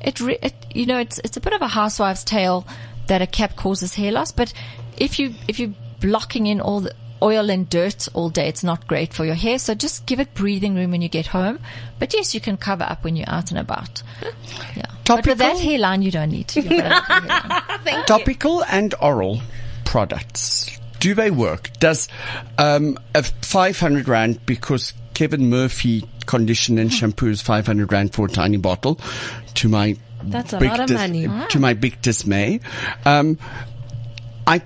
It, re- it you know it's it's a bit of a housewife's tale that a cap causes hair loss, but if you if you're blocking in all the oil and dirt all day, it's not great for your hair. So just give it breathing room when you get home. But yes, you can cover up when you're out and about. Yeah. Topical? But with that hairline, you don't need to. <laughs> Topical and oral products. Do they work? Does um, a 500 rand because Kevin Murphy conditioner and shampoo is 500 rand for a tiny bottle to my That's a big lot of dis- money. to my big dismay. Um, I,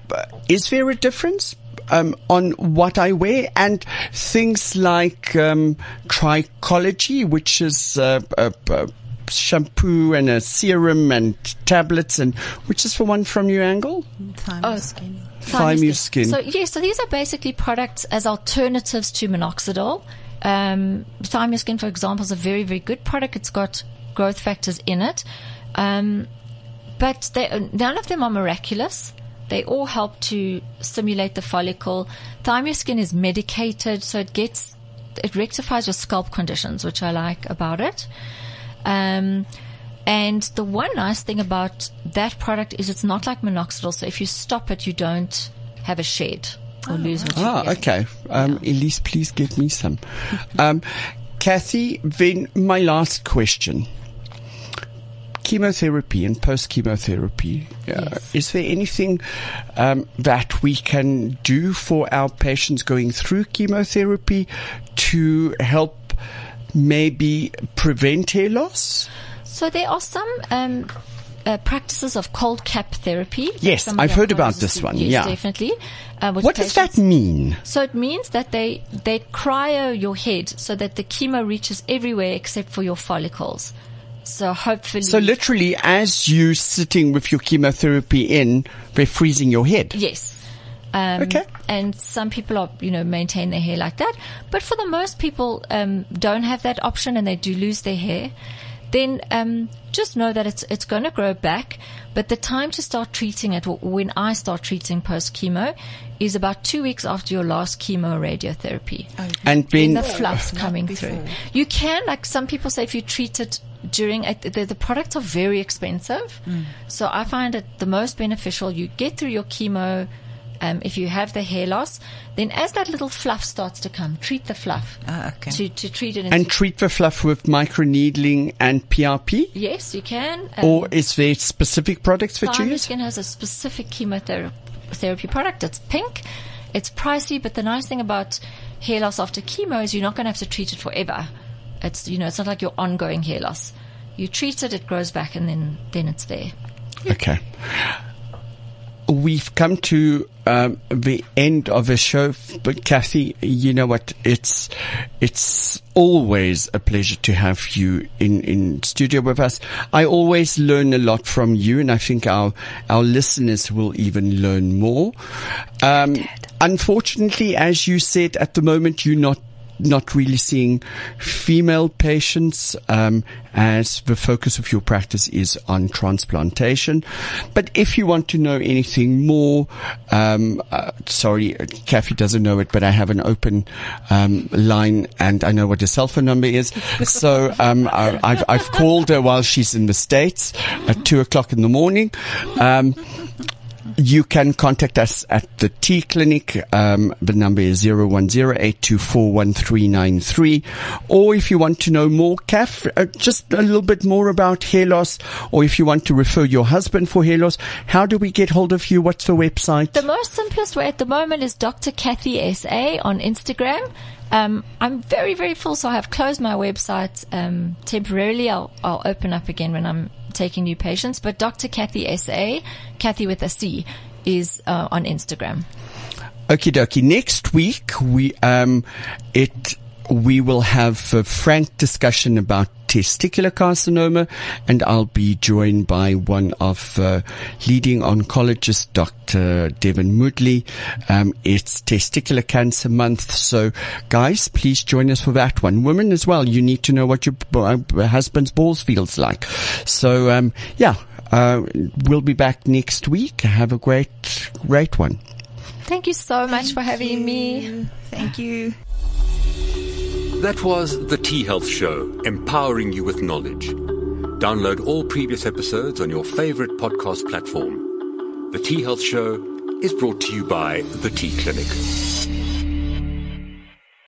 is there a difference? Um, on what I wear and things like um, trichology, which is uh, a, a shampoo and a serum and tablets, and which is for one from your angle. Time Oh. skin. Thymuskin. So yes, so these are basically products as alternatives to minoxidil. Um, Thymuskin, for example, is a very very good product. It's got growth factors in it, um, but they, none of them are miraculous. They all help to stimulate the follicle. Thymuskin is medicated, so it gets it rectifies your scalp conditions, which I like about it. Um, and the one nice thing about that product is it's not like minoxidil. So if you stop it, you don't have a shed or lose what Ah, you're getting. okay. Um, Elize, please give me some. Um, Cathy, then my last question. Chemotherapy and post chemotherapy. Uh, Yes. Is there anything um, that we can do for our patients going through chemotherapy to help maybe prevent hair loss? So there are some um, uh, practices of cold cap therapy. Yes, I've heard about this one, Yes, yeah. definitely. Uh, What does that mean? So it means that they they cryo your head so that the chemo reaches everywhere except for your follicles. So hopefully, So literally, as you sitting with your chemotherapy in, they're freezing your head. Yes. Um, Okay. And some people are, you know, maintain their hair like that. But for the most people, um, don't have that option and they do lose their hair. Then, um, just know that it's, it's going to grow back. But the time to start treating it, when I start treating post chemo, is about two weeks after your last chemo radiotherapy. And When then the fluff's coming through. You can, like some people say, if you treat it during, uh, the, the products are very expensive. So I find it the most beneficial. You get through your chemo. Um, if you have the hair loss, then as that little fluff starts to come, treat the fluff Ah, okay. to, to treat it. and into- treat the fluff with microneedling and PRP? yes, you can. Um, Or is there specific products that you Thymus use? Skin has a specific chemotherapy product. It's pink. It's pricey, but the nice thing about hair loss after chemo is you're not going to have to treat it forever. It's you know it's not like your ongoing hair loss. You treat it, it grows back, and then then it's there. Okay. We've come to um, the end of the show, but Cathy, you know what? It's it's always a pleasure to have you in in studio with us. I always learn a lot from you, and I think our our listeners will even learn more. Um, unfortunately, as you said, at the moment you're not not really seeing female patients um, as the focus of your practice is on transplantation. But if you want to know anything more, um, uh, sorry, Cathy doesn't know it, but I have an open um, line and I know what the cell phone number is. So um, I, I've, I've called her while she's in the States at two o'clock in the morning. You can contact us at the T Clinic. Um, the number is 0108241393. Or if you want to know more, Cath, uh, just a little bit more about hair loss, or if you want to refer your husband for hair loss, how do we get hold of you? What's the website? The most simplest way at the moment is Dr. Cathy SA on Instagram. Um, I'm very, very full, so I have closed my website um, temporarily. I'll, I'll open up again when I'm taking new patients. But Dr. Cathy SA, Cathy with a C, is uh, on Instagram. Okie dokie. Next week, we, um, it, we will have a frank discussion about testicular carcinoma and I'll be joined by one of uh, leading oncologists, Dr. Devin Moodley. Um, it's testicular cancer month. So guys, please join us for that one. Women as well. You need to know what your uh, husband's balls feels like. So, um, yeah, uh, we'll be back next week. Have a great, great one. Thank you so much for having me. Thank you. That was The T Health Show, empowering you with knowledge. Download all previous episodes on your favorite podcast platform. The T Health Show is brought to you by The T-Clinic.